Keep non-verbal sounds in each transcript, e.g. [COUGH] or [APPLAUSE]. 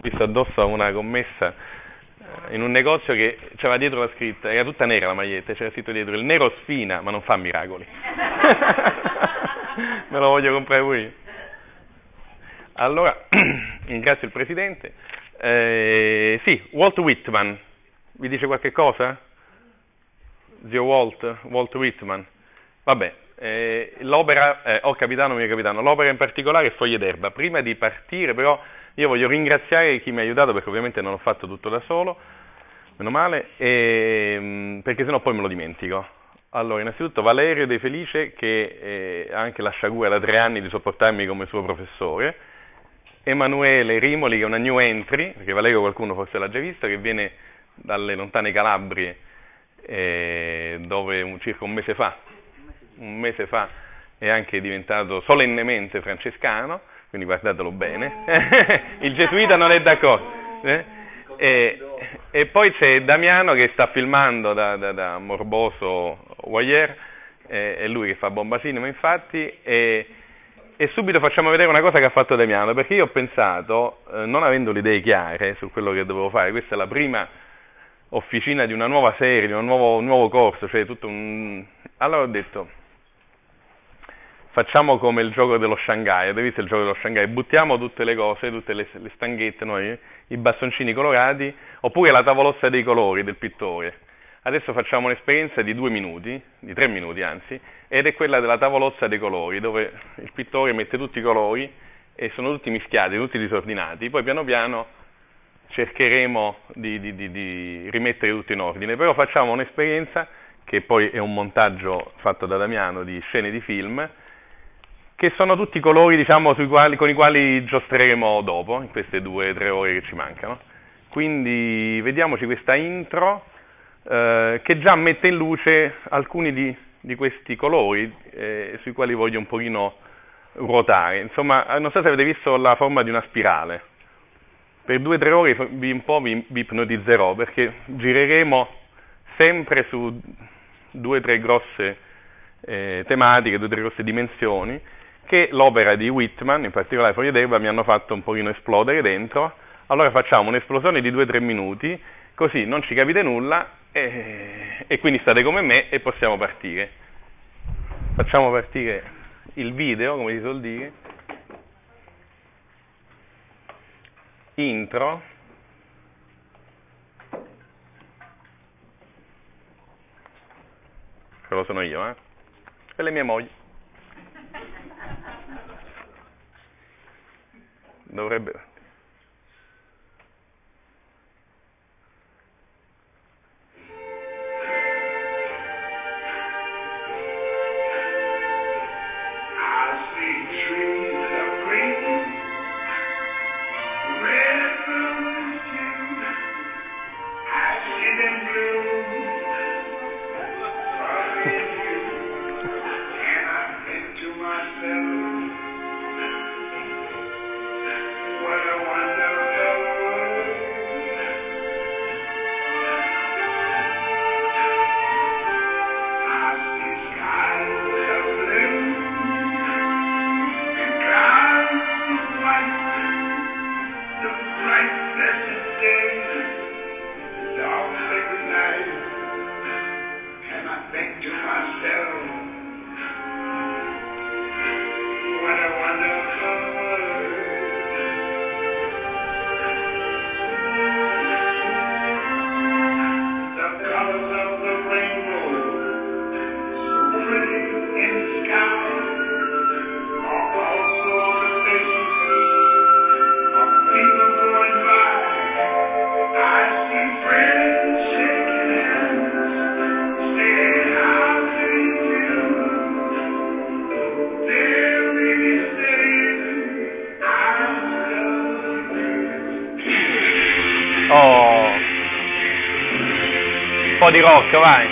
visto addosso a una commessa eh, in un negozio che c'era dietro la scritta, era tutta nera la maglietta, c'era scritto dietro il nero sfina, ma non fa miracoli. [LAUGHS] Me lo voglio comprare pure. Allora, [CLEARS THROAT] ringrazio il Presidente. Eh, sì, Walt Whitman, vi dice qualche cosa? Zio Walt, Walt Whitman. Vabbè, eh, l'opera, eh, oh capitano, mio capitano, l'opera in particolare è Foglie d'erba. Prima di partire però io voglio ringraziare chi mi ha aiutato perché ovviamente non ho fatto tutto da solo, meno male, e, mm, perché sennò poi me lo dimentico. Allora, innanzitutto Valerio De Felice che eh, ha anche la sciagura da tre anni di sopportarmi come suo professore, Emanuele Rimoli che è una new entry, perché Valerio qualcuno forse l'ha già visto, che viene dalle lontane Calabrie eh, dove un, circa un mese fa un mese fa è anche diventato solennemente francescano, quindi guardatelo bene, [LAUGHS] il gesuita non è d'accordo. Eh? E, e, poi c'è Damiano che sta filmando da, da, da morboso Wire, eh, è lui che fa bomba cinema infatti, e, e, subito facciamo vedere una cosa che ha fatto Damiano, perché io ho pensato, eh, non avendo le idee chiare su quello che dovevo fare, questa è la prima officina di una nuova serie, di un nuovo, un nuovo corso, cioè tutto un... Allora ho detto, facciamo come il gioco dello Shanghai, avete visto il gioco dello Shanghai? Buttiamo tutte le cose, tutte le, le stanghette, noi, i bastoncini colorati, oppure la tavolozza dei colori del pittore. Adesso facciamo un'esperienza di due minuti, di tre minuti anzi, ed è quella della tavolozza dei colori, dove il pittore mette tutti i colori e sono tutti mischiati, tutti disordinati, poi piano piano cercheremo di, di, di, di rimettere tutto in ordine, però facciamo un'esperienza che poi è un montaggio fatto da Damiano di scene di film, che sono tutti i colori diciamo, quali, con i quali giostreremo dopo, in queste due o tre ore che ci mancano. Quindi vediamoci questa intro eh, che già mette in luce alcuni di, di questi colori eh, sui quali voglio un pochino ruotare. Insomma, non so se avete visto la forma di una spirale. Per due o tre ore vi, un po' vi, vi ipnotizzerò perché gireremo sempre su due o tre grosse eh, tematiche, due o tre grosse dimensioni che l'opera di Whitman, in particolare Foglie d'Erba, mi hanno fatto un pochino esplodere dentro. Allora facciamo un'esplosione di 2-3 minuti, così non ci capite nulla e, e quindi state come me e possiamo partire. Facciamo partire il video, come si suol dire. Intro. Quello sono io, eh? E le mie mogli. Dovrebbe rock, vai.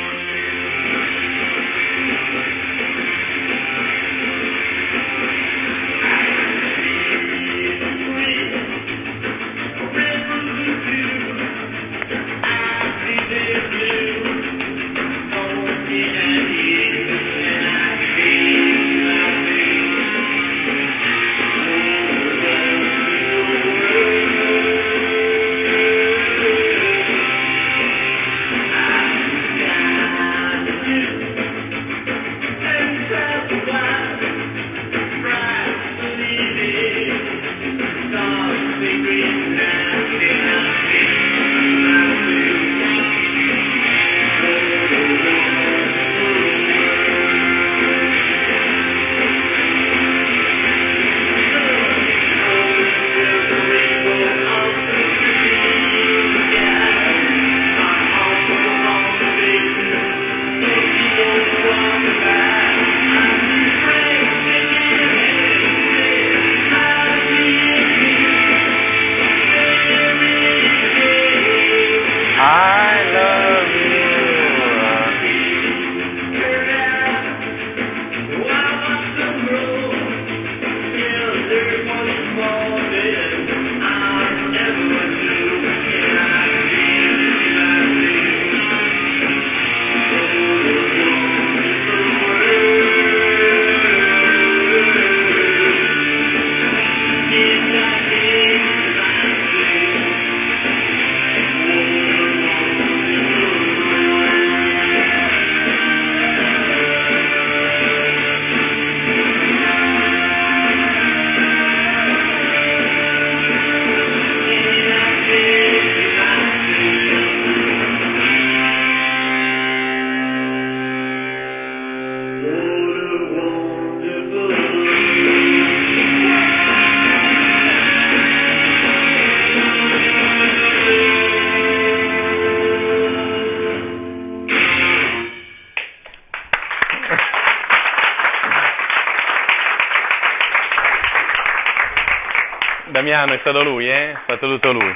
Damiano è stato lui, eh? Ha fatto tutto lui.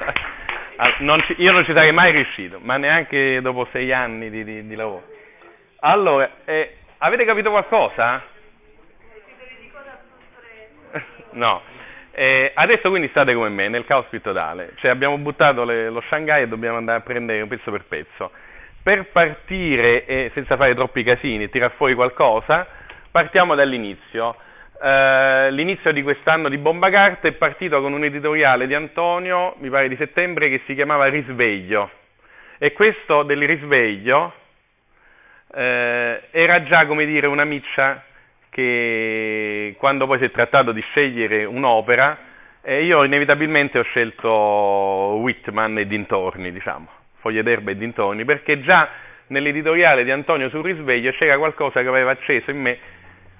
[LAUGHS] non ci, io non ci sarei mai riuscito, ma neanche dopo sei anni di, di, di lavoro. Allora, eh, avete capito qualcosa? No. Eh, adesso quindi state come me, nel caos totale. Cioè abbiamo buttato le, lo Shanghai e dobbiamo andare a prendere pezzo per pezzo. Per partire e senza fare troppi casini, tirar fuori qualcosa, partiamo dall'inizio. Uh, l'inizio di quest'anno di Bomba Carta è partito con un editoriale di Antonio, mi pare di settembre, che si chiamava Risveglio. E questo del risveglio uh, era già, come dire, una miccia che quando poi si è trattato di scegliere un'opera, eh, io inevitabilmente ho scelto Whitman e dintorni, diciamo, Foglie d'erba e dintorni, perché già nell'editoriale di Antonio sul risveglio c'era qualcosa che aveva acceso in me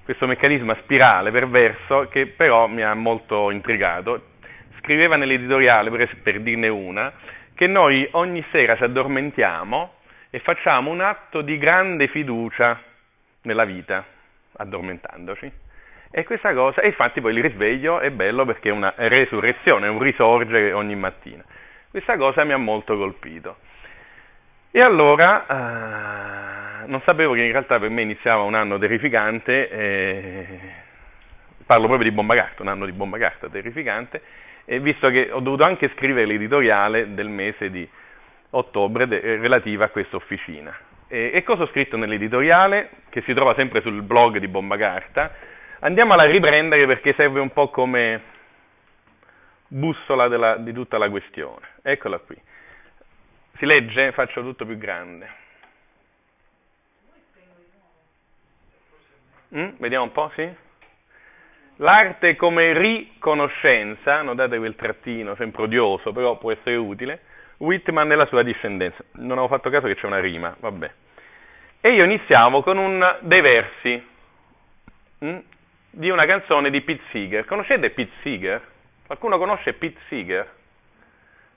questo meccanismo a spirale perverso che però mi ha molto intrigato. Scriveva nell'editoriale, per, per dirne una, che noi ogni sera ci addormentiamo e facciamo un atto di grande fiducia nella vita, addormentandoci. E questa cosa, e infatti poi il risveglio è bello perché è una resurrezione, un risorgere ogni mattina. Questa cosa mi ha molto colpito. E allora eh, non sapevo che in realtà per me iniziava un anno terrificante, eh, parlo proprio di bomba carta, un anno di bomba carta terrificante, e visto che ho dovuto anche scrivere l'editoriale del mese di ottobre de, relativa a questa officina. E, e, cosa ho scritto nell'editoriale, che si trova sempre sul blog di Bomba Carta? Andiamola a riprendere perché serve un po' come bussola della, di tutta la questione. Eccola qui. Si legge? Faccio tutto più grande. Mm? Vediamo un po', sì? L'arte come riconoscenza, notate quel trattino sempre odioso, però può essere utile, Whitman e la sua discendenza. Non avevo fatto caso che c'è una rima, vabbè. E io iniziamo con un, dei versi mm, di una canzone di Pete Seeger. Conoscete Pete Seeger? Qualcuno conosce Pete Seeger?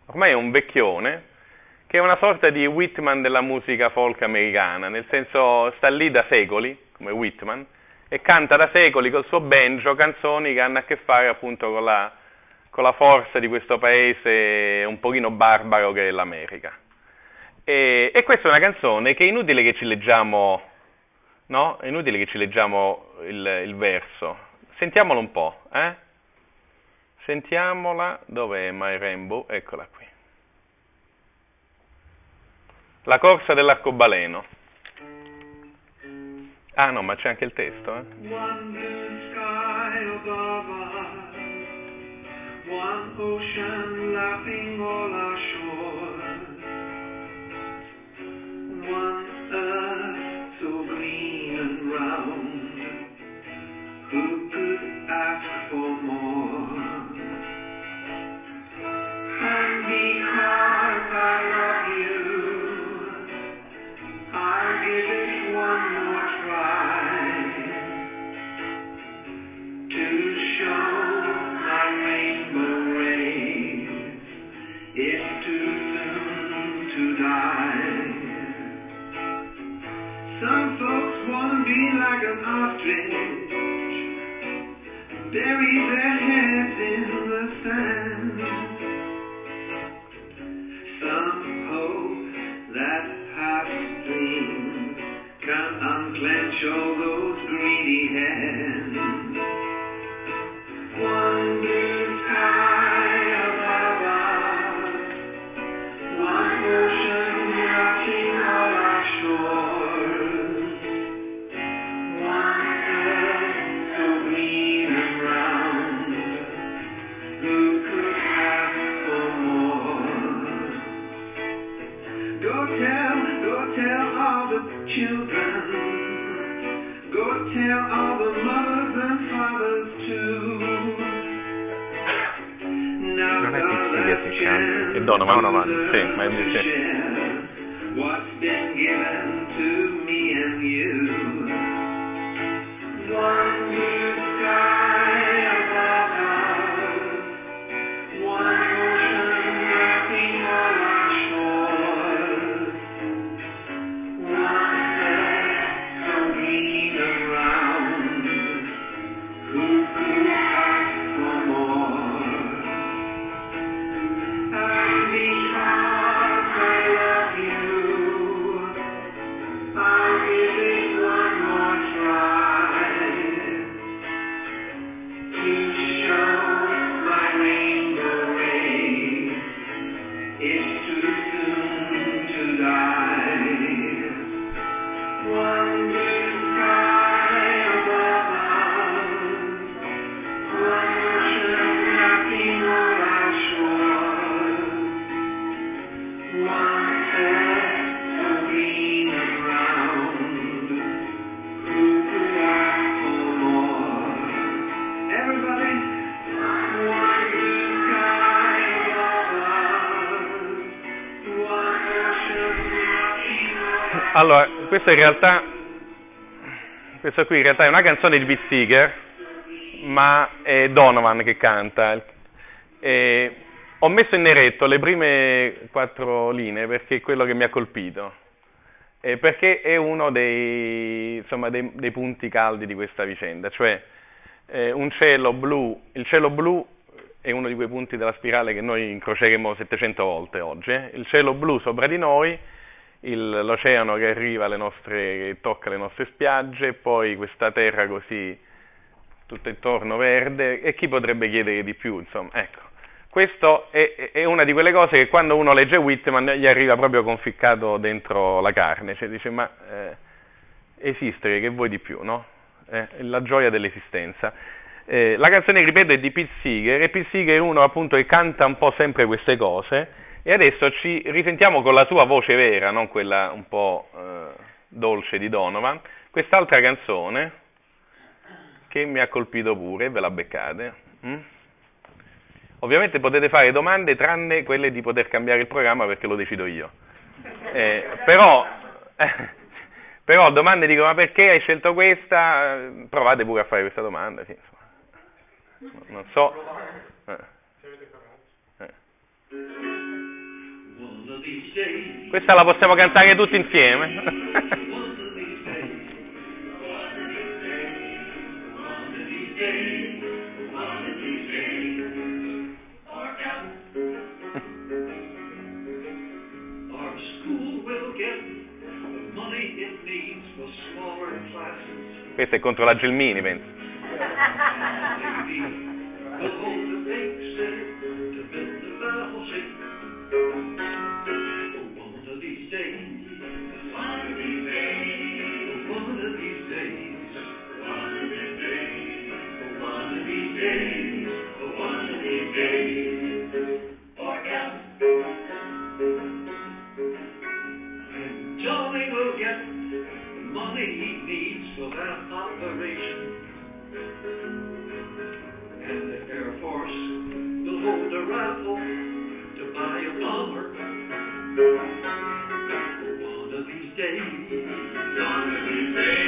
Ormai è un vecchione, che è una sorta di Whitman della musica folk americana, nel senso sta lì da secoli, come Whitman, e canta da secoli col suo banjo canzoni che hanno a che fare appunto con la, con la forza di questo paese un pochino barbaro che è l'America. E, e, questa è una canzone che è inutile che ci leggiamo, no? È inutile che ci leggiamo il, il verso. Sentiamolo un po', eh? Sentiamola, dov'è My Rainbow? Eccola qui. La corsa dell'arcobaleno. Ah no, ma c'è anche il testo, eh? One Questo in realtà, questo qui in realtà è una canzone di Pete Seeger, ma è Donovan che canta. E ho messo in neretto le prime quattro linee perché è quello che mi ha colpito, e perché è uno dei, insomma, dei, dei, punti caldi di questa vicenda, cioè eh, un cielo blu, il cielo blu è uno di quei punti della spirale che noi incroceremo 700 volte oggi, eh? il cielo blu sopra di noi l'oceano che arriva alle nostre, che tocca le nostre spiagge, poi questa terra così tutto intorno verde, e chi potrebbe chiedere di più, insomma, ecco. Questo è, è, una di quelle cose che quando uno legge Whitman gli arriva proprio conficcato dentro la carne, cioè dice ma eh, esistere, che vuoi di più, no? Eh, la gioia dell'esistenza. Eh, la canzone, ripeto, è di Pete Seeger e Pete Seeger è uno appunto che canta un po' sempre queste cose e adesso ci risentiamo con la sua voce vera, non quella un po' eh, dolce di Donovan, quest'altra canzone che mi ha colpito pure, ve la beccate. Mm? Ovviamente potete fare domande tranne quelle di poter cambiare il programma perché lo decido io. Eh, però, eh, [LAUGHS] però, domande dicono ma perché hai scelto questa? Provate pure a fare questa domanda. Sì, non so. Eh. Questa la possiamo cantare tutti insieme. Questo è contro la Gelmini, penso. [LAUGHS]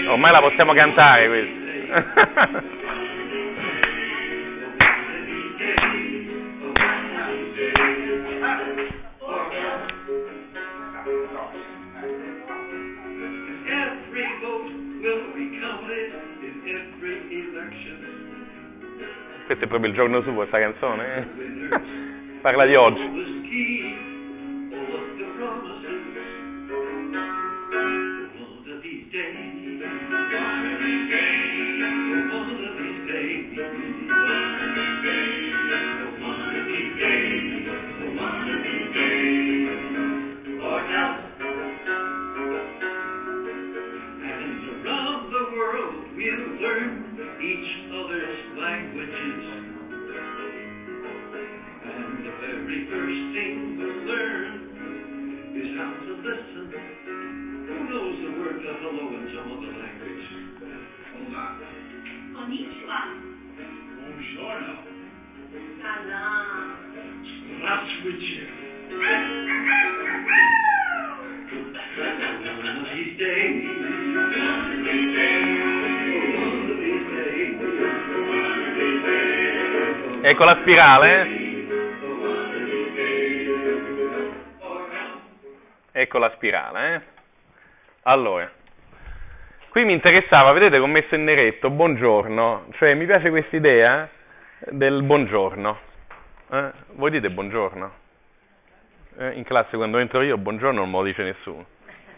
Ormai la possiamo cantare questa. Questo è proprio il giorno suo, questa canzone. Parla di oggi. Ecco la spirale. Ecco la spirale. Eh? Allora, qui mi interessava, vedete che ho messo in neretto, buongiorno, cioè mi piace questa idea del buongiorno. Eh? Voi dite buongiorno? Eh? In classe quando entro io buongiorno non me lo dice nessuno.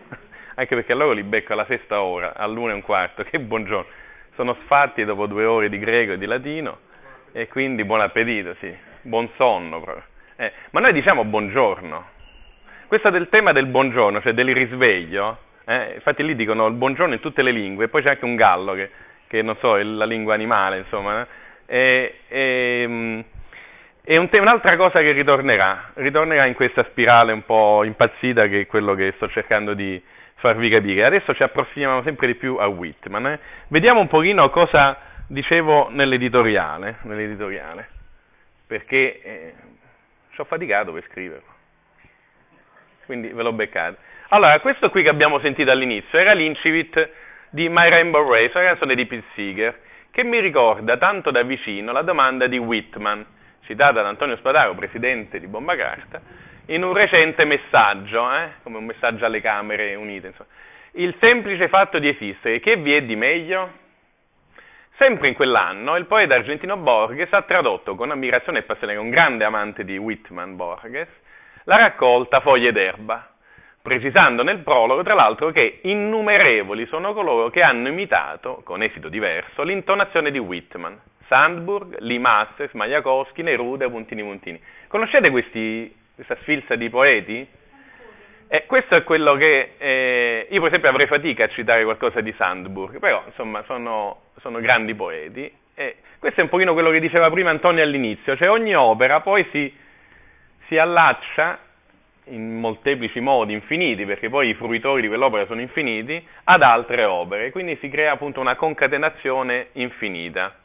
[LAUGHS] Anche perché loro li becco alla sesta ora, all'una e un quarto, che buongiorno. Sono sfatti dopo due ore di greco e di latino e quindi buon appetito, sì, buon sonno proprio. Eh, ma noi diciamo buongiorno. Questo del tema del buongiorno, cioè del risveglio, eh, infatti lì dicono il buongiorno in tutte le lingue, poi c'è anche un gallo che, che non so, è la lingua animale, insomma. Eh, e un te- un'altra cosa che ritornerà, ritornerà in questa spirale un po' impazzita che è quello che sto cercando di farvi capire. Adesso ci approssimiamo sempre di più a Whitman. Eh? Vediamo un pochino cosa dicevo nell'editoriale, nell'editoriale perché eh, ci ho faticato per scriverlo, quindi ve l'ho beccato. Allora, questo qui che abbiamo sentito all'inizio era l'incipit di My Rainbow Race, una canzone di Pete Seeger, che mi ricorda tanto da vicino la domanda di Whitman, citata da Antonio Spadaro, presidente di Bomba Carta, in un recente messaggio, eh, come un messaggio alle Camere Unite. Insomma. Il semplice fatto di esistere, che vi è di meglio? Sempre in quell'anno il poeta argentino Borges ha tradotto con ammirazione e passione, un grande amante di Whitman Borges, la raccolta Foglie d'erba, precisando nel prologo, tra l'altro, che innumerevoli sono coloro che hanno imitato, con esito diverso, l'intonazione di Whitman. Sandburg, Lee Masters, Majakowski, Neruda, Puntini Puntini. Conoscete questi, questa sfilza di poeti? Eh, questo è quello che eh, io, per esempio, avrei fatica a citare qualcosa di Sandburg, però insomma sono, sono grandi poeti. E questo è un pochino quello che diceva prima Antonio all'inizio, cioè ogni opera poi si, si allaccia in molteplici modi, infiniti, perché poi i fruitori di quell'opera sono infiniti, ad altre opere, quindi si crea appunto una concatenazione infinita.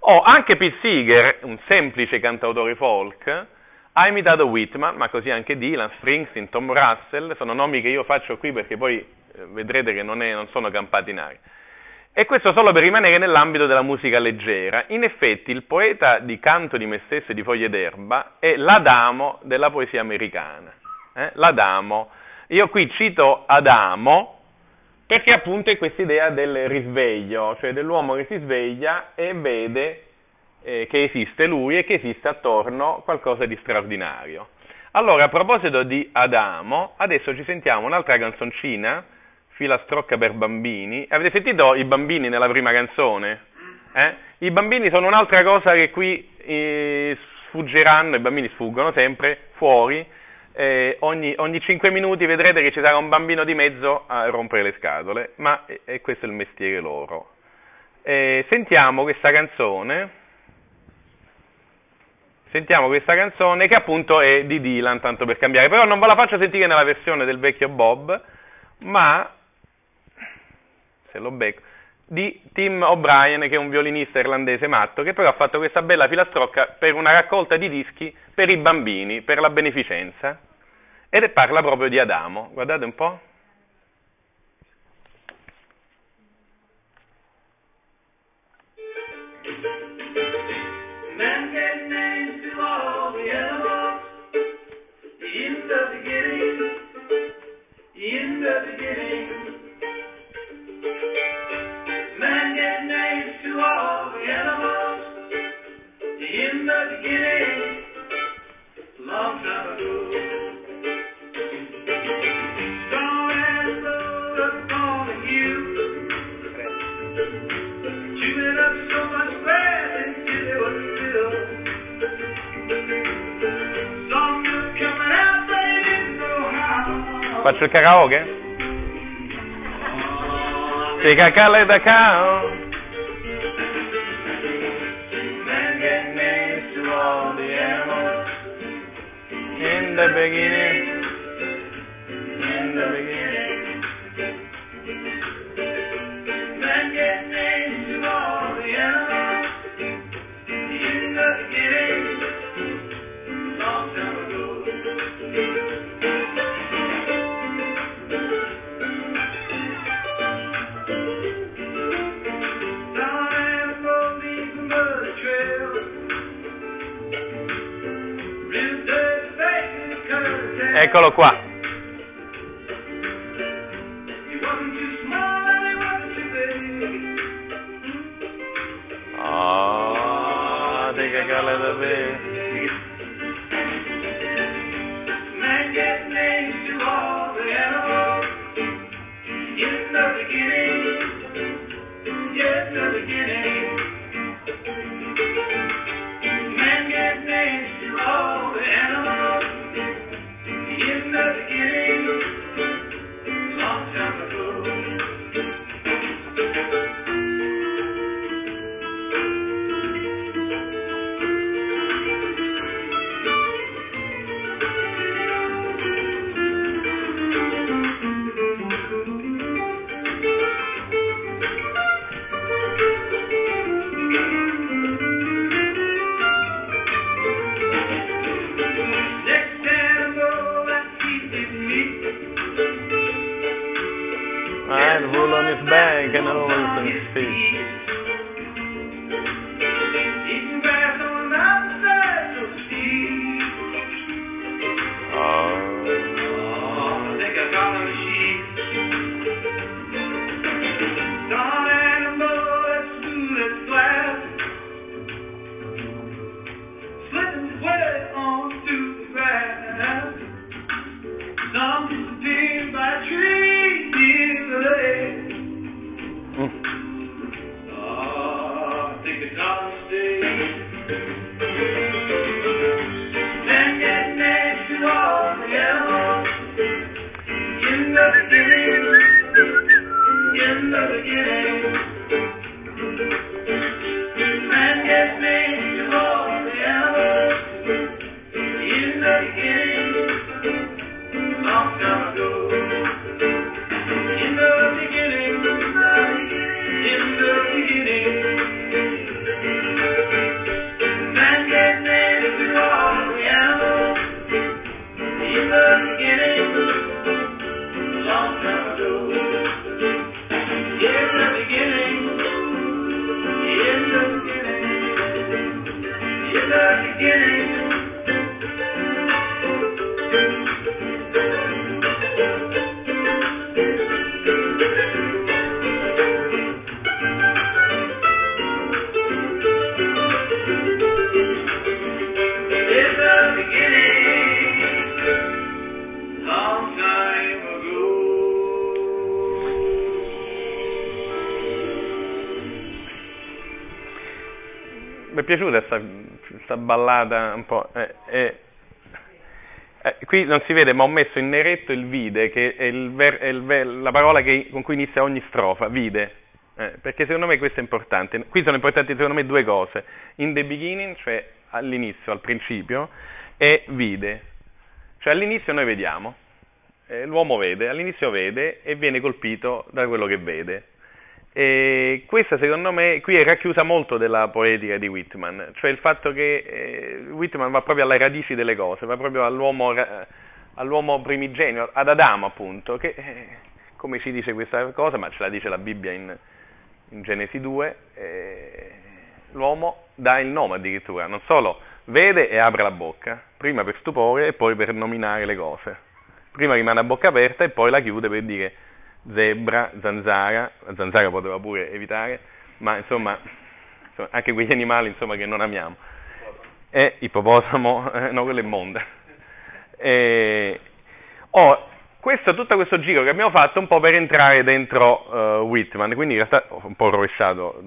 O anche Pete Seeger, un semplice cantautore folk, ha imitato Whitman, ma così anche Dylan, Springsteen, Tom Russell, sono nomi che io faccio qui perché poi eh, vedrete che non, è, non sono campati in aria. E questo solo per rimanere nell'ambito della musica leggera. In effetti il poeta di Canto di me stesso e di Foglie d'erba è l'Adamo della poesia americana eh? l'Adamo. Io qui cito Adamo perché appunto è questa idea del risveglio, cioè dell'uomo che si sveglia e vede eh, che esiste lui e che esiste attorno qualcosa di straordinario. Allora, a proposito di Adamo, adesso ci sentiamo un'altra canzoncina, Filastrocca per bambini. Avete sentito i bambini nella prima canzone? Eh? I bambini sono un'altra cosa che qui eh, sfuggeranno, i bambini sfuggono sempre fuori, eh, ogni, ogni 5 minuti vedrete che ci sarà un bambino di mezzo a rompere le scatole, ma eh, questo è il mestiere loro. Eh, sentiamo questa canzone, sentiamo questa canzone che appunto è di Dylan, tanto per cambiare, però non ve la faccio sentire nella versione del vecchio Bob, ma, se lo becco, di Tim O'Brien, che è un violinista irlandese matto, che però ha fatto questa bella filastrocca per una raccolta di dischi per i bambini, per la beneficenza. Ed parla proprio di Adamo. Guardate un po'. Faccio il karaoke? Take a color da cow. Questa ballata un po'. Eh, eh, eh, qui non si vede, ma ho messo in neretto il vide, che è, il ver, è il ver, la parola che, con cui inizia ogni strofa, vide. Eh, perché secondo me questo è importante. Qui sono importanti secondo me due cose. In the beginning, cioè all'inizio, al principio, e vide. Cioè all'inizio noi vediamo, eh, l'uomo vede, all'inizio vede e viene colpito da quello che vede. E questa secondo me qui è racchiusa molto della poetica di Whitman, cioè il fatto che eh, Whitman va proprio alle radici delle cose, va proprio all'uomo, all'uomo primigenio, ad Adamo appunto, che eh, come ci dice questa cosa, ma ce la dice la Bibbia in, in Genesi 2, eh, l'uomo dà il nome addirittura, non solo vede e apre la bocca, prima per stupore e poi per nominare le cose. Prima rimane a bocca aperta e poi la chiude per dire zebra, zanzara, la zanzara poteva pure evitare, ma insomma, insomma anche quegli animali insomma, che non amiamo. E ippopotamo, eh, no, quello è monda. E, oh, questo, tutto questo giro che abbiamo fatto un po' per entrare dentro uh, Whitman, quindi in realtà ho un po' rovesciato,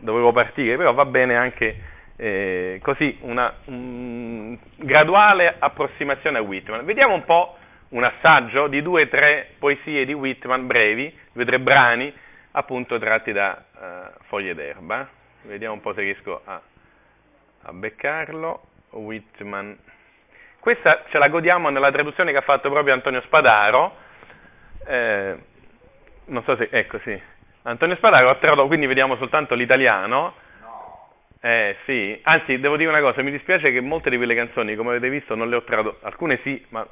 dovevo partire, però va bene anche eh, così una um, graduale approssimazione a Whitman. Vediamo un po' un assaggio di due o tre poesie di Whitman brevi, due o tre brani, appunto tratti da uh, Foglie d'erba. Vediamo un po' se riesco a, a beccarlo. Whitman. Questa ce la godiamo nella traduzione che ha fatto proprio Antonio Spadaro. Eh, non so se, ecco sì. Antonio Spadaro ha tradotto, quindi vediamo soltanto l'italiano. Eh sì, anzi devo dire una cosa, mi dispiace che molte di quelle canzoni, come avete visto, non le ho tradotte, alcune sì, ma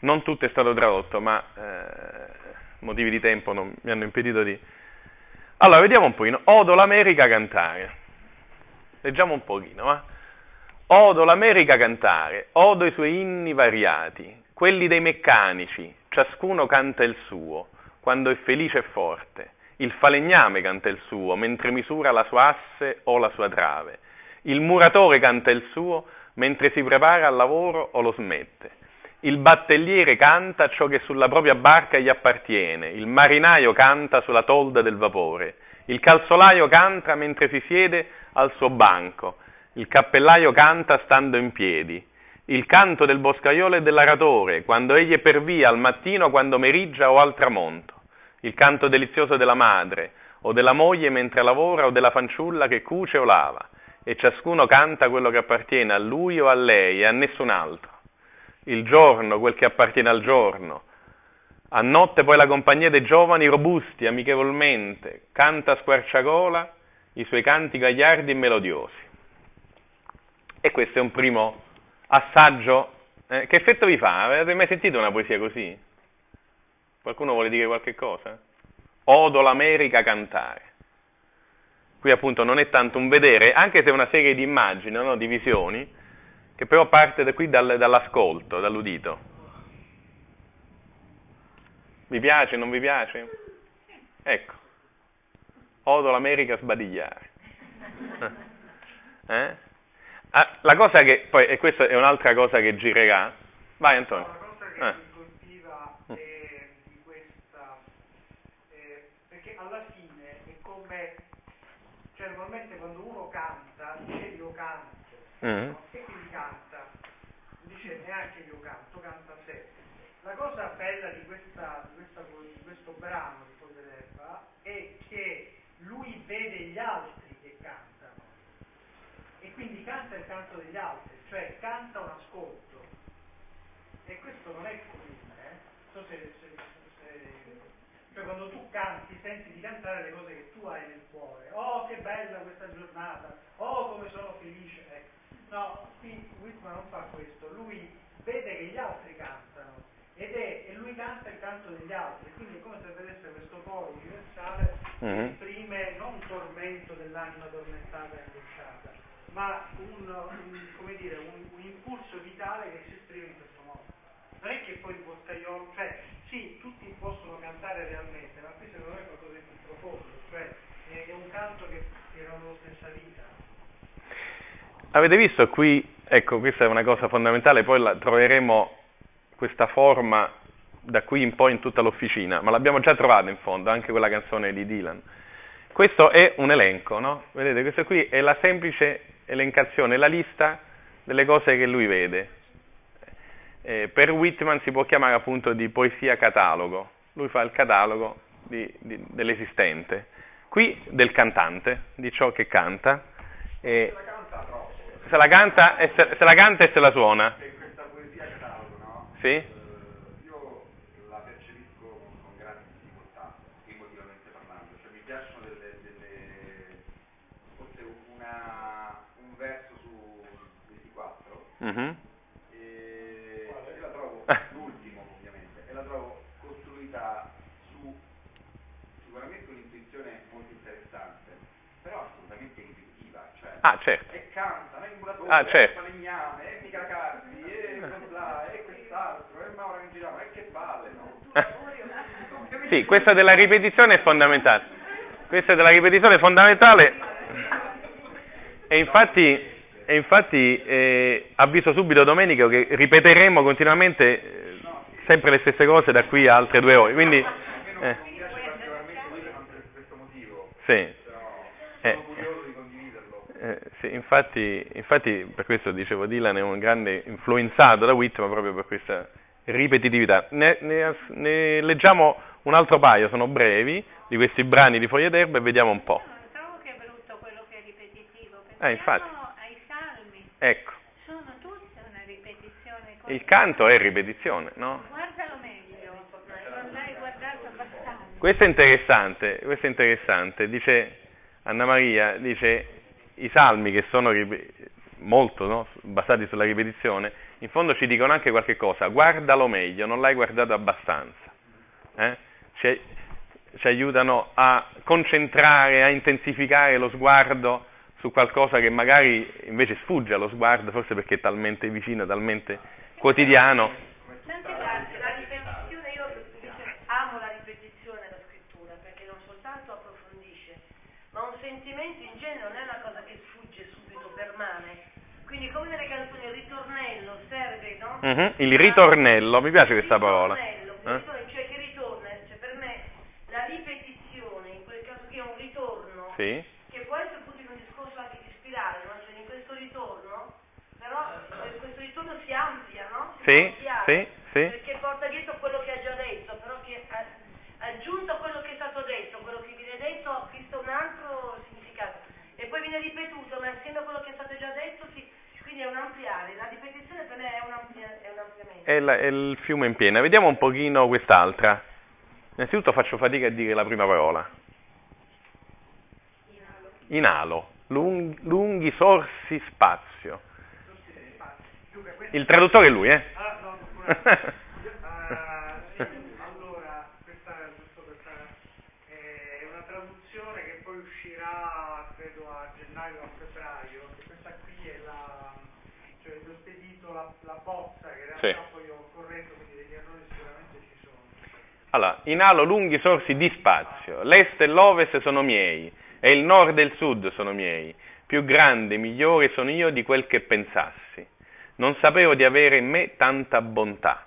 non tutto è stato tradotto, ma eh, motivi di tempo non, mi hanno impedito di... Allora, vediamo un pochino. Odo l'America cantare. Leggiamo un pochino, va? Odo l'America cantare, odo i suoi inni variati, quelli dei meccanici, ciascuno canta il suo, quando è felice e forte. Il falegname canta il suo, mentre misura la sua asse o la sua trave. Il muratore canta il suo, mentre si prepara al lavoro o lo smette. Il battelliere canta ciò che sulla propria barca gli appartiene, il marinaio canta sulla tolda del vapore, il calzolaio canta mentre si siede al suo banco, il cappellaio canta stando in piedi, il canto del boscaiolo e dell'aratore, quando egli è per via al mattino, quando meriggia o al tramonto, il canto delizioso della madre, o della moglie mentre lavora, o della fanciulla che cuce o lava, e ciascuno canta quello che appartiene a lui o a lei e a nessun altro il giorno, quel che appartiene al giorno. A notte poi la compagnia dei giovani robusti, amichevolmente, canta a squarciagola i suoi canti gagliardi e melodiosi. E questo è un primo assaggio. Eh, che effetto vi fa? Avete mai sentito una poesia così? Qualcuno vuole dire qualche cosa? odo l'America cantare. Qui appunto non è tanto un vedere, anche se è una serie di immagini, no? di visioni, che però parte da qui dal, dall'ascolto, dall'udito. Vi piace, non vi piace? Ecco, odo l'America sbadigliare. Eh? Ah, la cosa che, poi, e questa è un'altra cosa che girerà, vai Antonio. La cosa che eh. mi colpiva è di questa, eh, perché alla fine è come, cioè normalmente quando uno canta, dice io canto, mm. e quindi canta, dice neanche io canto, canta sé. La cosa bella di, questa, di, questa, di questo brano di Podereva è che lui vede gli altri quindi canta il canto degli altri, cioè canta un ascolto. E questo non è comune, eh? so se, se, se, cioè quando tu canti senti di cantare le cose che tu hai nel cuore. Oh che bella questa giornata, oh come sono felice. Ecco. No, qui Whitman non fa questo, lui vede che gli altri cantano ed è, e lui canta il canto degli altri, quindi è come se vedesse questo coro universale che mm-hmm. esprime non un tormento dell'anima addormentata e angosciata, ma un, un, dire, un, un, impulso vitale che si esprime in questo modo. Non è che poi il boscaiolo, cioè sì, tutti possono cantare realmente, ma qui secondo me è qualcosa di più profondo, cioè è, un canto che era la stessa vita. Avete visto qui, ecco, questa è una cosa fondamentale, poi la, troveremo questa forma da qui in poi in tutta l'officina, ma l'abbiamo già trovata in fondo, anche quella canzone di Dylan. Questo è un elenco, no? Vedete, questo qui è la semplice elencazione, la lista delle cose che lui vede. Eh, per Whitman si può chiamare appunto di poesia catalogo, lui fa il catalogo di, di, dell'esistente, qui del cantante, di ciò che canta, e se la canta e se, se, la canta e se la suona. Questa poesia catalogo, no? Sì? Uh-huh. E io la trovo, eh. l'ultimo ovviamente, e la trovo costruita su sicuramente un'intuizione molto interessante, però assolutamente intuitiva, cioè ah, certo. e cantano, e muratore, ah, certo. e falegname, e Mica Cardi, e là, e quest'altro, e Maura che girava, e che palle, no? [LAUGHS] sì, questa della ripetizione è fondamentale. Questa della ripetizione è fondamentale e infatti e infatti eh, avviso subito Domenico che ripeteremo continuamente eh, sempre le stesse cose da qui a altre due ore. Quindi, eh. Sì. Eh, eh, sì, infatti, infatti, per questo dicevo Dylan è un grande influenzato da Whitman proprio per questa ripetitività. Ne, ne, ne, leggiamo un altro paio, sono brevi, di questi brani di Foglie d'Erba e vediamo un po'. Trovo che è brutto quello che è ripetitivo. Eh, infatti. Ecco. Sono tutte una ripetizione. Il canto è ripetizione, no? Guardalo meglio, non l'hai guardato abbastanza. Questo è interessante, questo è interessante. Dice Anna Maria, dice i salmi che sono molto no? basati sulla ripetizione, in fondo ci dicono anche qualche cosa, guardalo meglio, non l'hai guardato abbastanza. Eh? Ci, ci aiutano a concentrare, a intensificare lo sguardo su qualcosa che magari invece sfugge allo sguardo, forse perché è talmente vicino, talmente quotidiano. Senti, la ripetizione, io amo la ripetizione della scrittura perché non soltanto approfondisce, ma un sentimento in genere non è una cosa che sfugge subito, permane. Quindi come nelle canzoni il ritornello no? Mm-hmm, il ritornello, mi piace questa parola. Eh? cioè che ritorna, cioè per me la ripetizione, in quel caso qui è un ritorno. Sì Sì, sì, sì. Perché porta dietro quello che ha già detto, però che ha aggiunto quello che è stato detto, quello che viene detto acquista un altro significato. E poi viene ripetuto, ma a quello che è stato già detto, sì, quindi è un ampliare, la ripetizione per me è un, amplia, è un ampliamento. È, la, è, il fiume in piena. Vediamo un pochino quest'altra. Innanzitutto faccio fatica a dire la prima parola. Inalo. Inalo. Lung, lunghi sorsi spazio. Il traduttore è lui, eh? Ah, [LAUGHS] ah, allora, questa eh, è una traduzione che poi uscirà, credo, a gennaio la, la bozza che in realtà Sì. poi ho corretto, quindi degli errori sicuramente ci sono. Allora, inalo lunghi sorsi di spazio, l'est e l'ovest sono miei, e il nord e il sud sono miei. Più grande, migliore sono io di quel che pensassi. Non sapevo di avere in me tanta bontà.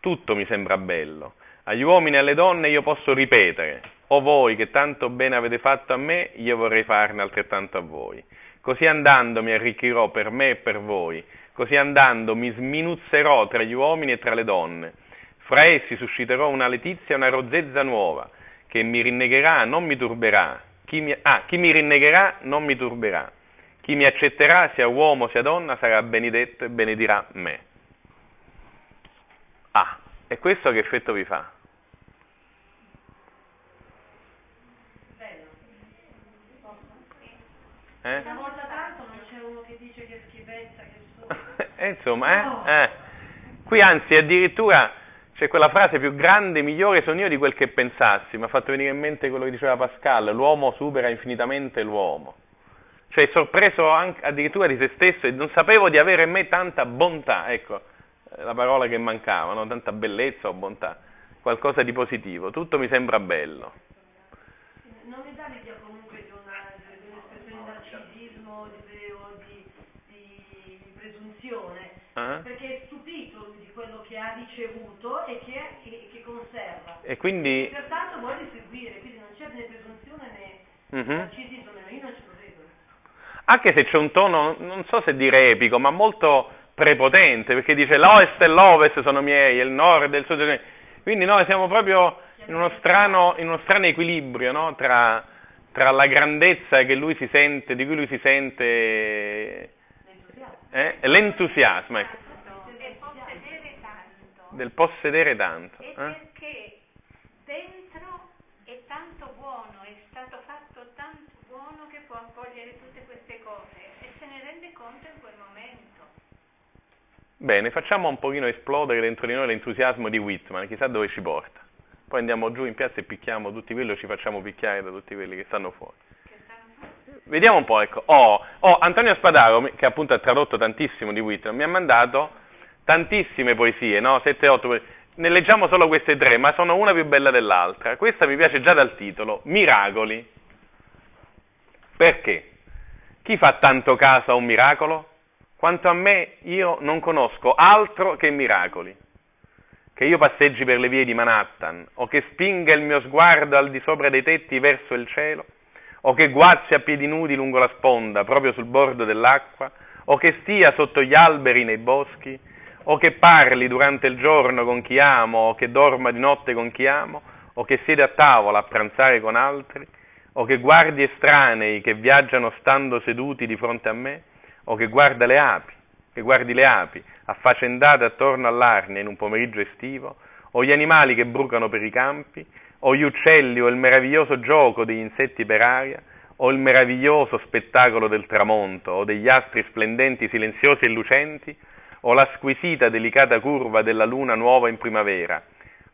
Tutto mi sembra bello. Agli uomini e alle donne io posso ripetere, o voi che tanto bene avete fatto a me, io vorrei farne altrettanto a voi. Così andando mi arricchirò per me e per voi, così andando mi sminuzzerò tra gli uomini e tra le donne. Fra essi susciterò una letizia e una rozzezza nuova, che mi rinnegherà, non mi turberà. Chi mi, ah, chi mi rinnegherà non mi turberà. Chi mi accetterà, sia uomo sia donna, sarà benedetto e benedirà me. Ah, e questo che effetto vi fa? Bello. Eh? Una volta tanto non c'è uno che dice che schifezza, che sono. Eh, insomma, eh? Eh. Qui anzi addirittura c'è quella frase più grande, migliore sono io di quel che pensassi, mi ha fatto venire in mente quello che diceva Pascal, l'uomo supera infinitamente l'uomo. Cioè sorpreso anche, addirittura di se stesso e non sapevo di avere in me tanta bontà, ecco, eh, la parola che mancava, no? tanta bellezza o bontà, qualcosa di positivo, tutto mi sembra bello. Non mi dà l'idea comunque di un'espressione di narcisismo di presunzione, Eh? perché è stupito di quello che ha ricevuto e che, che, che conserva. E quindi... Pertanto vuole seguire, quindi non c'è né presunzione né Mhm. narcisismo, io non ci lo vedo. anche se c'è un tono, non so se dire epico, ma molto prepotente, perché dice l'ovest e l'ovest sono miei, e il nord e il sud sono miei. Quindi noi siamo proprio in uno strano, in uno strano equilibrio no? tra, tra la grandezza che lui si sente, di cui lui si sente. Eh, l'entusiasmo ecco, possedere tanto. del possedere tanto. E eh? perché dentro è tanto buono, è stato fatto tanto buono che può accogliere tutte queste cose e se ne rende conto in quel momento. Bene, facciamo un pochino esplodere dentro di noi l'entusiasmo di Whitman, chissà dove ci porta. Poi andiamo giù in piazza e picchiamo tutti quelli o ci facciamo picchiare da tutti quelli che stanno fuori. Vediamo un po', ecco. Oh, oh, Antonio Spadaro, che appunto ha tradotto tantissimo di Whitman, mi ha mandato tantissime poesie, no? 7-8 Ne leggiamo solo queste tre, ma sono una più bella dell'altra. Questa mi piace già dal titolo, Miracoli. Perché? Chi fa tanto caso a un miracolo? Quanto a me, io non conosco altro che miracoli. Che io passeggi per le vie di Manhattan, o che spinga il mio sguardo al di sopra dei tetti verso il cielo, o che guazzi a piedi nudi lungo la sponda, proprio sul bordo dell'acqua, o che stia sotto gli alberi nei boschi, o che parli durante il giorno con chi amo, o che dorma di notte con chi amo, o che siede a tavola a pranzare con altri, o che guardi estranei che viaggiano stando seduti di fronte a me, o che guarda le api, che guardi le api affaccendate attorno all'arnia in un pomeriggio estivo, o gli animali che brucano per i campi, o gli uccelli, o il meraviglioso gioco degli insetti per aria, o il meraviglioso spettacolo del tramonto, o degli astri splendenti, silenziosi e lucenti, o la squisita, delicata curva della luna nuova in primavera.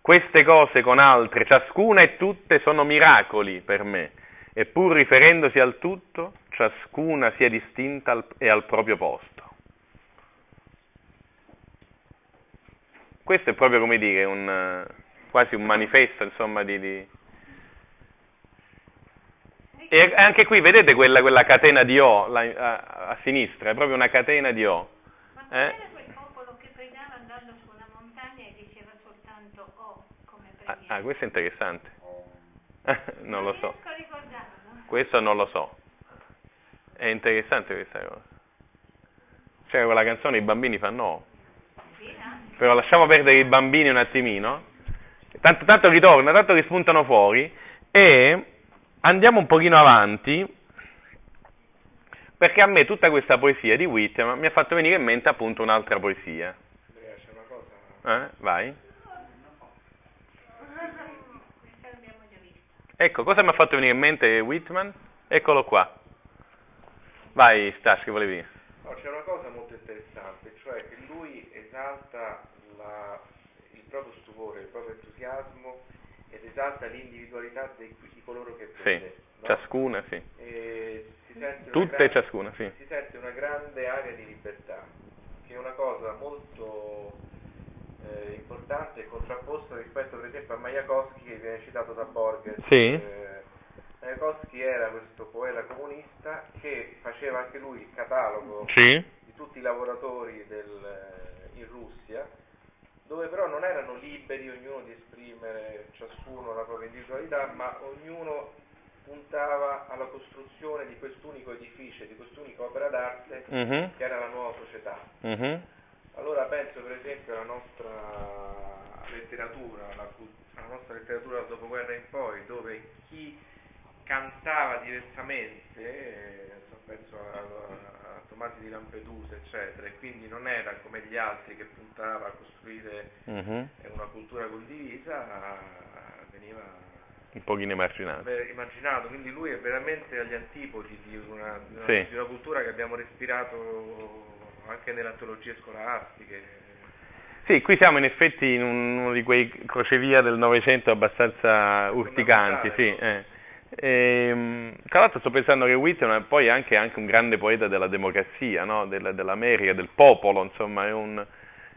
Queste cose con altre, ciascuna e tutte, sono miracoli per me, e pur riferendosi al tutto, ciascuna sia distinta al- e al proprio posto. Questo è proprio come dire, un, quasi un manifesto, insomma, di... di... E anche qui, vedete quella, quella catena di O là, a, a sinistra, è proprio una catena di O. Ma Eh? c'era quel popolo che pregava andando su una montagna diceva soltanto come Ah, preghiera. ah, questo è interessante. [LAUGHS] non lo so. Questo non lo so. È interessante questa cosa. C'era quella canzone I bambini fanno O. Però lasciamo perdere i bambini un attimino. Tanto, tanto ritorna, tanto che spuntano fuori. E andiamo un pochino avanti. Perché a me tutta questa poesia di Whitman mi ha fatto venire in mente appunto un'altra poesia. Eh? Vai. Ecco, cosa mi ha fatto venire in mente Whitman? Eccolo qua. Vai, Stas, che volevi? No, c'è una cosa molto interessante, cioè che lui esalta la- il proprio stupore, il proprio entusiasmo ed esalta l'individualità di, di coloro che Sì, vede. no? ciascuna, sì. E si sente una Tutte grande- ciascuna, sì. si sente una grande area di libertà, che è una cosa molto eh, importante e contrapposta rispetto per esempio a Majakovsky che viene citato da Borges. Sì. Eh, Majakovsky era questo poeta comunista che faceva anche lui il catalogo Sì, di tutti i lavoratori del- in Russia, dove però non erano liberi ognuno di esprimere ciascuno la propria individualità, ma ognuno puntava alla costruzione di quest'unico edificio, di quest'unica opera d'arte mhm, che era la nuova società. mhm, Allora penso per esempio alla nostra letteratura, alla, alla nostra letteratura dal dopoguerra in poi, dove chi cantava diversamente, eh, penso a, a Tomasi di Lampedusa, eccetera, e quindi non era come gli altri che puntava a costruire eh, una cultura condivisa, veniva Un pochino emarginato. beh, immaginato, quindi lui è veramente agli antipodi di una, di una- Sì. di una cultura che abbiamo respirato anche nelle antologie scolastiche. Sì, qui siamo in effetti in uno di quei crocevia del Novecento abbastanza urticanti, sì. Eh. Ehm, tra l'altro sto pensando che Whitman è poi anche, anche un grande poeta della democrazia, no? Del- dell'America, del popolo, insomma, è un,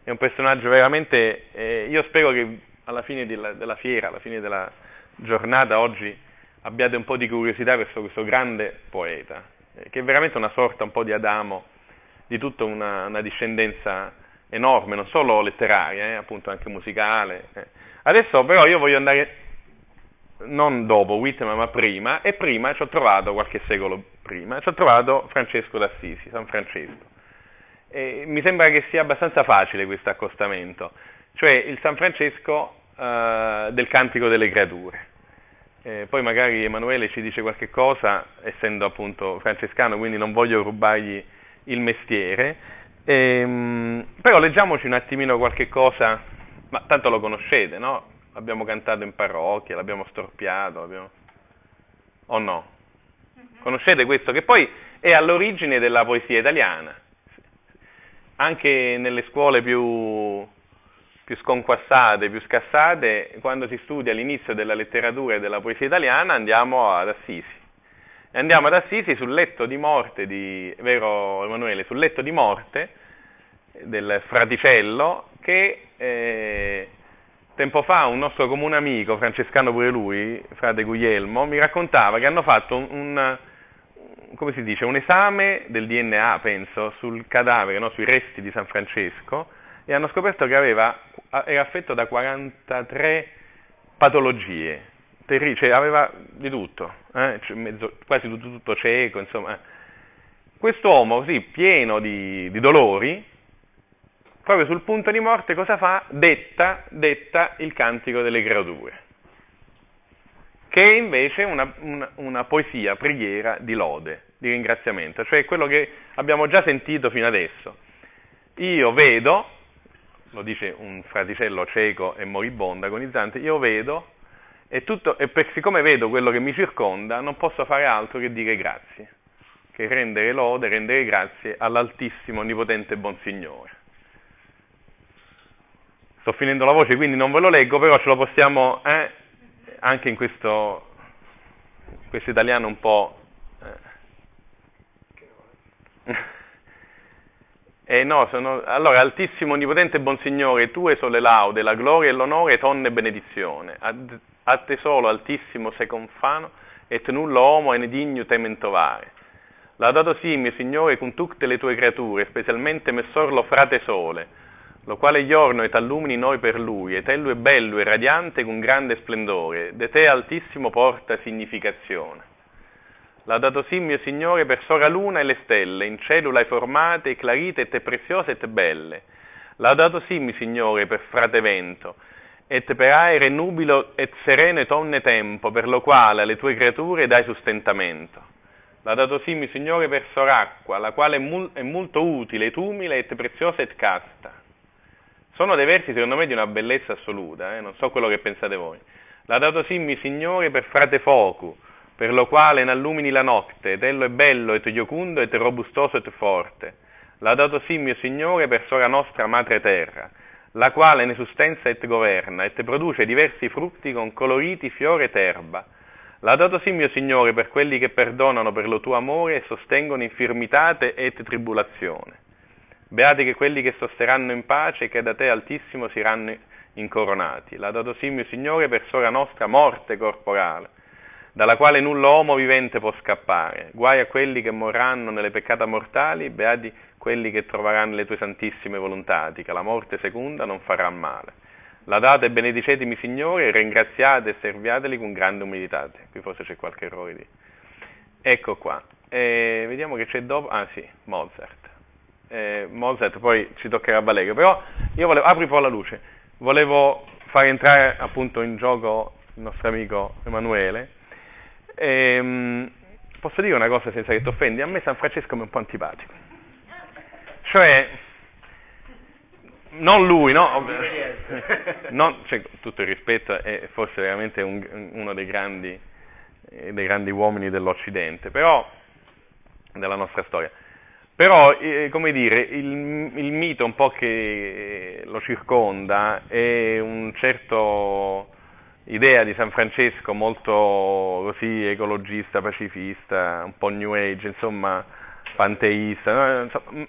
è un personaggio veramente... eh, io spero che alla fine della, della fiera, alla fine della giornata oggi abbiate un po' di curiosità verso questo grande poeta, eh, che è veramente una sorta un po' di Adamo di tutta una, una discendenza enorme, non solo letteraria, eh, appunto anche musicale. eh. Adesso però io voglio andare non dopo Whitman ma prima, e prima ci ho trovato, qualche secolo prima, ci ho trovato Francesco d'Assisi, San Francesco. E mi sembra che sia abbastanza facile questo accostamento, cioè il San Francesco eh, del Cantico delle Creature. Eh, poi magari Emanuele ci dice qualche cosa, essendo appunto francescano, quindi non voglio rubargli il mestiere. Ehm, però leggiamoci un attimino qualche cosa, ma tanto lo conoscete, no? L'abbiamo cantato in parrocchia, l'abbiamo storpiato, l'abbiamo... o no? Conoscete questo? Che poi è all'origine della poesia italiana. Anche nelle scuole più, più sconquassate, più scassate, quando si studia l'inizio della letteratura e della poesia italiana andiamo ad Assisi. E andiamo ad Assisi sul letto di morte di, vero Emanuele, sul letto di morte del fraticello che eh, tempo fa un nostro comune amico, francescano pure lui, frate Guglielmo, mi raccontava che hanno fatto un, un- come si dice, un esame del DNA, penso, sul cadavere, no, sui resti di San Francesco e hanno scoperto che aveva, era affetto da 43 patologie, terri- cioè aveva di tutto, eh, cioè mezzo- quasi tutto, tutto cieco, insomma. Quest'uomo così pieno di, di dolori, proprio sul punto di morte cosa fa? Detta, detta il cantico delle creature, che è invece una, una- una poesia, preghiera di lode, di ringraziamento, cioè quello che abbiamo già sentito fino adesso. Io vedo, lo dice un fraticello cieco e moribondo, agonizzante, io vedo e, tutto, e per, siccome vedo quello che mi circonda non posso fare altro che dire grazie, che rendere lode, rendere grazie all'altissimo, onnipotente e buon Signore. Sto finendo la voce, quindi non ve lo leggo, però ce lo possiamo, eh, anche in questo, questo italiano un po'... eh. Eh no, sono, allora, altissimo, onnipotente e buon Signore, tue sono le laude, la gloria e l'onore, tonne e benedizione. A, a te solo, altissimo, sei confano, et nulla uomo e ne digno te mentovare. Laudato sì, mio Signore, con tutte le tue creature, specialmente messor lo frate sole, lo quale giorno et allumini noi per lui, et ello è bello e radiante con grande splendore, de te altissimo porta significazione. Laudato sì, mio Signore, per sora luna e le stelle, in cielo l'hai formate, e clarite e te preziose e te belle. Laudato sì, mio Signore, per frate vento, et per aere nubilo et sereno et onne tempo, per lo quale alle tue creature dai sostentamento. Laudato sì, mio Signore, per soracqua, la quale è, mul- è molto utile, et umile, et preziosa et casta. Sono dei versi, secondo me, di una bellezza assoluta, eh? non so quello che pensate voi. Laudato sì, mio Signore, per frate focu, per lo quale n'allumini la notte, ed ello è bello, et giocundo, et robustoso, et forte. Laudato sì, mio Signore, per sora nostra madre terra, la quale ne sustenza et governa, et produce diversi frutti con coloriti fiore ed erba. Laudato sia mio Signore per quelli che perdonano per lo tuo amore e sostengono infirmitate et tribulazione. Beati che quelli che sosteranno in pace e che da te altissimo saranno incoronati. Laudato sia mio Signore per sola nostra morte corporale, dalla quale nulla uomo vivente può scappare. Guai a quelli che morranno nelle peccate mortali, beati quelli che troveranno le tue santissime volontati, che la morte seconda non farà male. Ladate e benedicetemi Signore, e ringraziate e serviateli con grande umilità. Qui forse c'è qualche errore di... Ecco qua. Eh, vediamo che c'è dopo... Ah sì, Mozart. Eh, Mozart poi ci toccherà Valerio, però io volevo... Apri un po' la luce. Volevo far entrare appunto in gioco il nostro amico Emanuele. Eh, posso dire una cosa senza che ti offendi? A me San Francesco mi è un po' antipatico cioè, non lui, no? non, cioè, tutto il rispetto, è forse veramente un, uno dei grandi, dei grandi, uomini dell'Occidente, però, della nostra storia. Però, eh, come dire, il, il, mito un po' che lo circonda è un certo idea di San Francesco molto così ecologista, pacifista, un po' new age, insomma, panteista, insomma,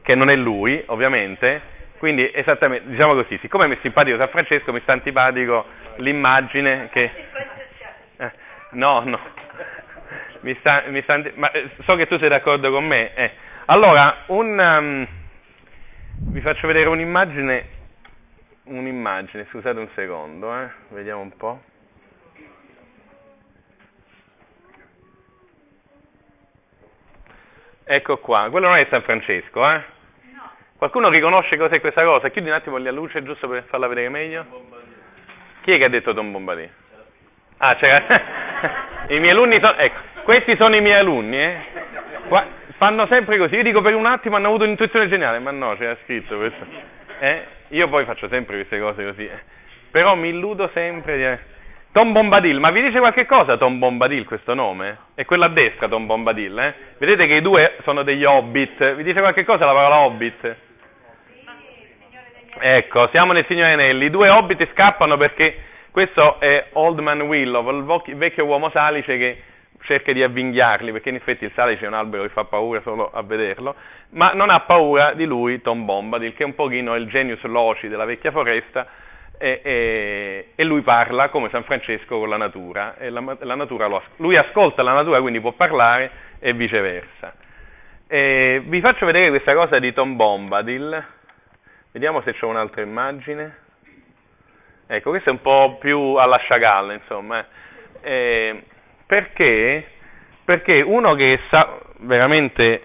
che non è lui, ovviamente, quindi esattamente, diciamo così, siccome mi è simpatico San Francesco, mi sta antipatico l'immagine che... Eh, no, no, mi sta, mi sta, ma eh, so che tu sei d'accordo con me. Eh. Allora, un, um, vi faccio vedere un'immagine, un'immagine, scusate un secondo, eh, vediamo un po'. Ecco qua, quello non è San Francesco, eh? No. Qualcuno riconosce cos'è questa cosa? Chiudi un attimo la luce giusto per farla vedere meglio. Chi è che ha detto Don Bombadì? Ah, c'era. [LAUGHS] I miei alunni sono. Ecco, questi sono i miei alunni, eh? Qua, fanno sempre così. Io dico per un attimo hanno avuto un'intuizione geniale, ma no, c'era scritto questo. Eh? Io poi faccio sempre queste cose così. Eh? Però mi illudo sempre di. Tom Bombadil, ma vi dice qualche cosa Tom Bombadil questo nome? È quello a destra Tom Bombadil, eh? Vedete che i due sono degli hobbit, vi dice qualche cosa la parola hobbit? Ecco, siamo nel Signore Anelli, i due hobbit scappano perché questo è Old Man Willow, il vecchio uomo salice che cerca di avvinghiarli, perché in effetti il salice è un albero che fa paura solo a vederlo, ma non ha paura di lui Tom Bombadil, che è un pochino il genius loci della vecchia foresta, e, e, e, lui parla come San Francesco con la natura, e la, la natura lo, lui ascolta la natura, quindi può parlare e viceversa. E vi faccio vedere questa cosa di Tom Bombadil, vediamo se c'è un'altra immagine. Ecco, questa è un po' più alla Chagall, insomma. Eh, perché? Perché uno che sa veramente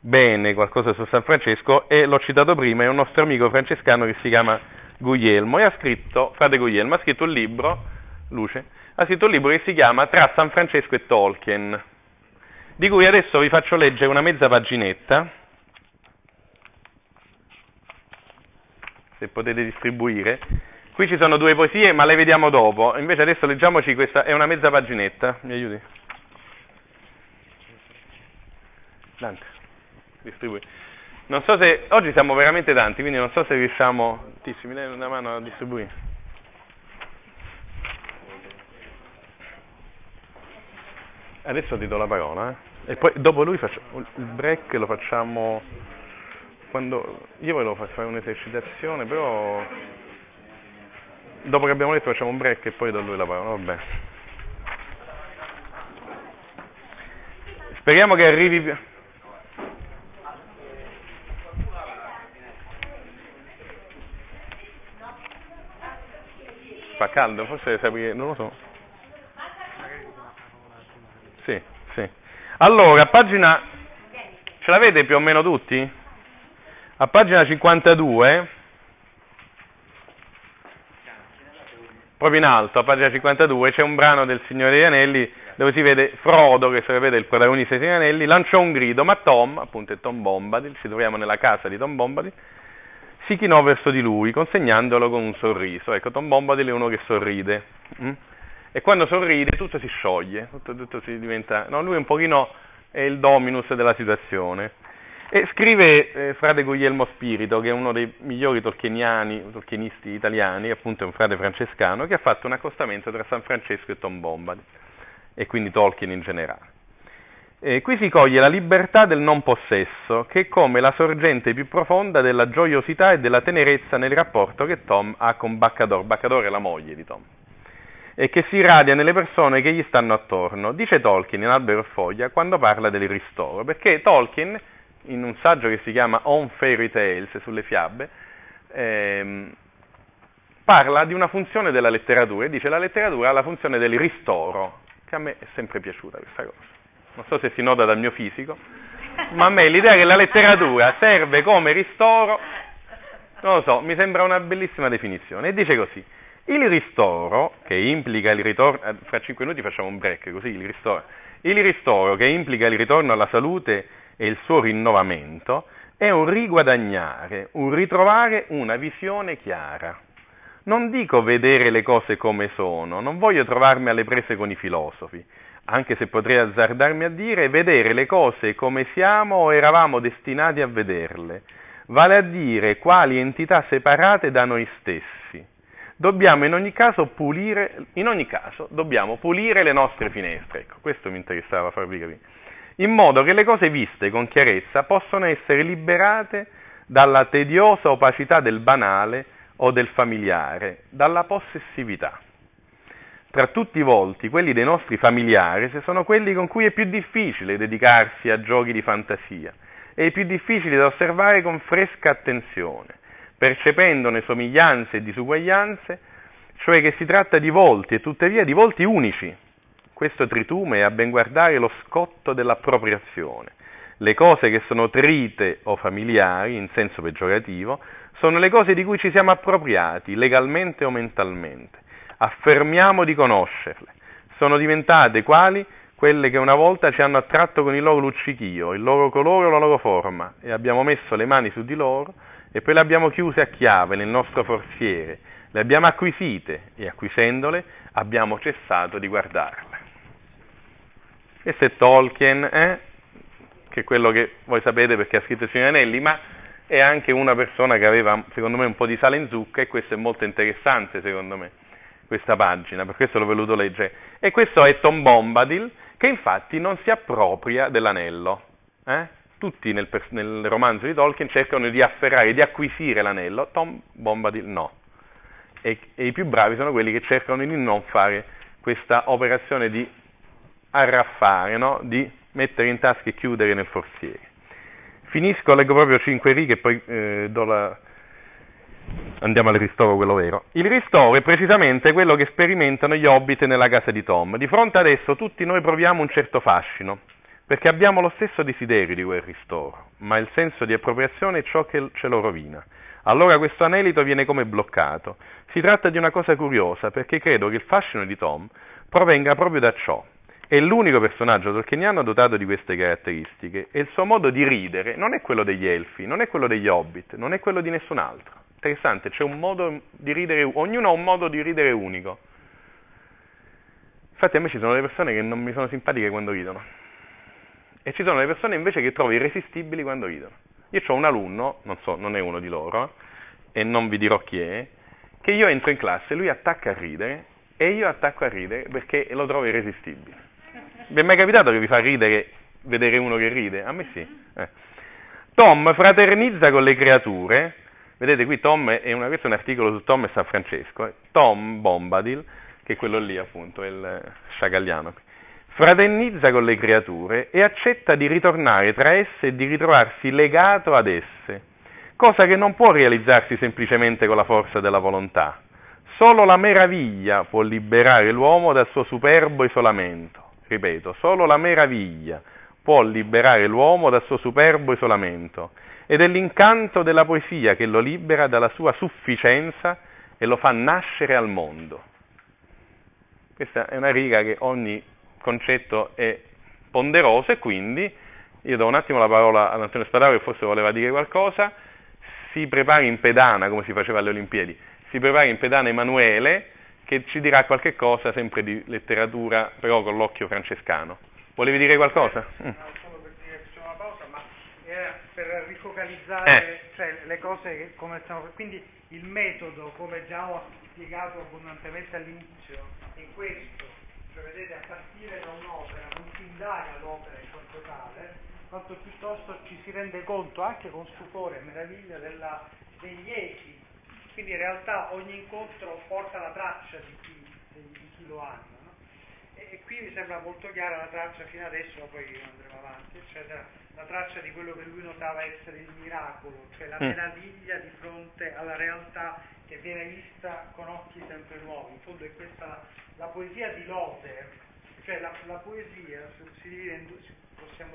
bene qualcosa su San Francesco, e l'ho citato prima, è un nostro amico francescano che si chiama Guglielmo e ha scritto, frate Guglielmo, ha scritto un libro, luce, ha scritto un libro che si chiama Tra San Francesco e Tolkien, di cui adesso vi faccio leggere una mezza paginetta, se potete distribuire. Qui ci sono due poesie, ma le vediamo dopo. Invece adesso leggiamoci questa, è una mezza paginetta. Mi aiuti? Dante, distribui. Non so se, oggi siamo veramente tanti, quindi non so se riusciamo, Tissi, mi dai una mano a distribuire? Adesso ti do la parola, eh? E poi dopo lui faccio, il break lo facciamo quando, io volevo fare un'esercitazione, però dopo che abbiamo letto facciamo un break e poi do lui la parola, vabbè. Speriamo che arrivi Fa caldo, forse sapere, non lo so. Sì, sì. Allora, a pagina, ce l'avete più o meno tutti? A pagina 52, proprio in alto, a pagina 52, c'è un brano del Signore degli Anelli dove si vede Frodo, che sarebbe il protagonista dei Signori degli Anelli, lanciò un grido, ma Tom, appunto è Tom Bombadil, ci troviamo nella casa di Tom Bombadil, si chinò verso di lui, consegnandolo con un sorriso. Ecco, Tom Bombadil è uno che sorride. Mm? E quando sorride tutto si scioglie, tutto, tutto si diventa... No, lui è un pochino è il dominus della situazione. E scrive eh, frate Guglielmo Spirito, che è uno dei migliori tolkienisti italiani, appunto è un frate francescano, che ha fatto un accostamento tra San Francesco e Tom Bombadil, e quindi Tolkien in generale. E qui si coglie la libertà del non possesso, che è come la sorgente più profonda della gioiosità e della tenerezza nel rapporto che Tom ha con Baccador. Baccador è la moglie di Tom e che si irradia nelle persone che gli stanno attorno, dice Tolkien in Albero e Foglia quando parla del ristoro, perché Tolkien in un saggio che si chiama On Fairy Tales, sulle fiabe, ehm, parla di una funzione della letteratura e dice la letteratura ha la funzione del ristoro, che a me è sempre piaciuta questa cosa. Non so se si nota dal mio fisico, ma a me l'idea che la letteratura serve come ristoro, non lo so, mi sembra una bellissima definizione. E dice così, il ristoro, che implica il ritorno, eh, fra cinque minuti facciamo un break, così il ristoro, il ristoro che implica il ritorno alla salute e il suo rinnovamento è un riguadagnare, un ritrovare una visione chiara. Non dico vedere le cose come sono, non voglio trovarmi alle prese con i filosofi, anche se potrei azzardarmi a dire vedere le cose come siamo o eravamo destinati a vederle, vale a dire quali entità separate da noi stessi. Dobbiamo in ogni caso pulire, in ogni caso dobbiamo pulire le nostre finestre, ecco, questo mi interessava farvi capire in modo che le cose viste con chiarezza possano essere liberate dalla tediosa opacità del banale o del familiare, dalla possessività. Tra tutti i volti, quelli dei nostri familiari sono quelli con cui è più difficile dedicarsi a giochi di fantasia e i più difficili da osservare con fresca attenzione, percependone somiglianze e disuguaglianze, cioè che si tratta di volti e tuttavia di volti unici, questo tritume è a ben guardare lo scotto dell'appropriazione. Le cose che sono trite o familiari, in senso peggiorativo, sono le cose di cui ci siamo appropriati, legalmente o mentalmente. Affermiamo di conoscerle. Sono diventate quali? Quelle che una volta ci hanno attratto con il loro luccichio, il loro colore o la loro forma, e abbiamo messo le mani su di loro e poi le abbiamo chiuse a chiave nel nostro forziere, le abbiamo acquisite e acquisendole abbiamo cessato di guardarle. Questo è Tolkien, eh? che è quello che voi sapete perché ha scritto i Signori Anelli, ma è anche una persona che aveva, secondo me, un po' di sale in zucca e questo è molto interessante, secondo me, questa pagina, per questo l'ho voluto leggere. E questo è Tom Bombadil, che infatti non si appropria dell'anello. Eh? Tutti nel, nel, romanzo di Tolkien cercano di afferrare, di acquisire l'anello, Tom Bombadil no. E, e i più bravi sono quelli che cercano di non fare questa operazione di arraffare, no? di mettere in tasca e chiudere nel forziere. Finisco, leggo proprio cinque righe e poi eh, la... andiamo al ristoro, quello vero. Il ristoro è precisamente quello che sperimentano gli hobbit nella casa di Tom. Di fronte ad esso tutti noi proviamo un certo fascino, perché abbiamo lo stesso desiderio di quel ristoro, ma il senso di appropriazione è ciò che ce lo rovina. Allora questo anelito viene come bloccato. Si tratta di una cosa curiosa, perché credo che il fascino di Tom provenga proprio da ciò, è l'unico personaggio tolkieniano dotato di queste caratteristiche e il suo modo di ridere non è quello degli elfi, non è quello degli hobbit, non è quello di nessun altro. Interessante, c'è un modo di ridere, ognuno ha un modo di ridere unico. Infatti a me ci sono delle persone che non mi sono simpatiche quando ridono e ci sono delle persone invece che trovo irresistibili quando ridono. Io ho un alunno, non so, non è uno di loro, e non vi dirò chi è, che io entro in classe, lui attacca a ridere e io attacco a ridere perché lo trovo irresistibile. Vi è mai capitato che vi fa ridere vedere uno che ride? A me sì. Eh. Tom fraternizza con le creature. Vedete qui Tom è una, questo è un articolo su Tom e San Francesco. Eh. Tom Bombadil, che è quello lì appunto, è il sciagalliano. Fraternizza con le creature e accetta di ritornare tra esse e di ritrovarsi legato ad esse, cosa che non può realizzarsi semplicemente con la forza della volontà. Solo la meraviglia può liberare l'uomo dal suo superbo isolamento ripeto, solo la meraviglia può liberare l'uomo dal suo superbo isolamento ed è l'incanto della poesia che lo libera dalla sua sufficienza e lo fa nascere al mondo. Questa è una riga che ogni concetto è ponderoso e quindi io do un attimo la parola ad Antonio Spadaro che forse voleva dire qualcosa, si prepari in pedana come si faceva alle Olimpiadi, si prepari in pedana Emanuele che ci dirà qualche cosa sempre di letteratura, però con l'occhio francescano. Volevi dire qualcosa? No, solo per dire che c'è una pausa, ma era per rifocalizzare cioè, le cose che, come stiamo quindi il metodo come già ho spiegato abbondantemente all'inizio è questo cioè vedete a partire da un'opera non si indaga l'opera in quanto tale quanto piuttosto ci si rende conto anche con stupore e meraviglia della, degli echi quindi in realtà ogni incontro porta la traccia di chi, di chi lo hanno no? e, qui mi sembra molto chiara la traccia fino adesso poi andremo avanti eccetera la traccia di quello che lui notava essere il miracolo, cioè la Mm. meraviglia di fronte alla realtà che viene vista con occhi sempre nuovi. In fondo è questa la, poesia di Lothar, cioè la, la poesia si, in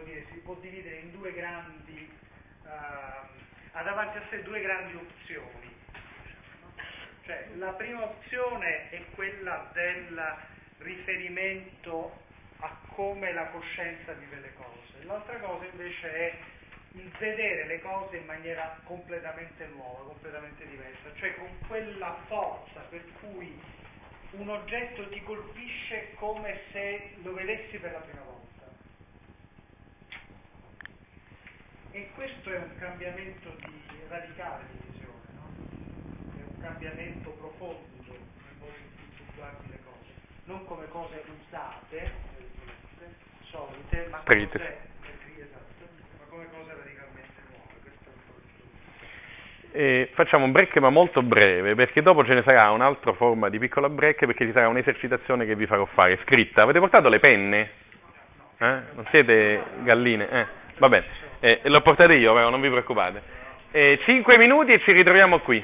dire, si può dividere in due grandi, ehm, ha davanti a sé due grandi opzioni. Cioè, la prima opzione è quella del riferimento a come la coscienza vive le cose, l'altra cosa invece è il vedere le cose in maniera completamente nuova, completamente diversa, cioè con quella forza per cui un oggetto ti colpisce come se lo vedessi per la prima volta. E questo è un cambiamento di radicale di visione, no? è un cambiamento profondo nel modo in cui tu guardi le cose, non come cose usate, eh, solite, ma Trite. cose, eh, esatto, ma come cose radicalmente nuove. Questo è un po' il punto. E facciamo un break ma molto breve perché dopo ce ne sarà un'altra forma di piccola break perché ci sarà un'esercitazione che vi farò fare scritta. Avete portato le penne? Eh? Non siete galline? Eh, Va bene, Eh, l'ho portate io, però non vi preoccupate. Eh, cinque minuti e ci ritroviamo qui.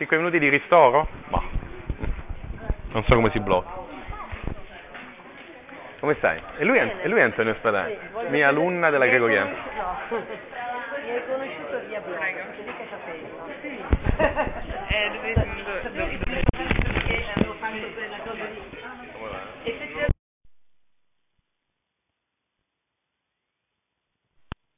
Cinque minuti di ristoro? Boh. Non so come si blocca. Come stai? E lui, è- e lui è Antonio Spadani, mia alunna della Gregoriana. No, [LAUGHS] mi hai conosciuto via blog, perché mica sapevo. Dove-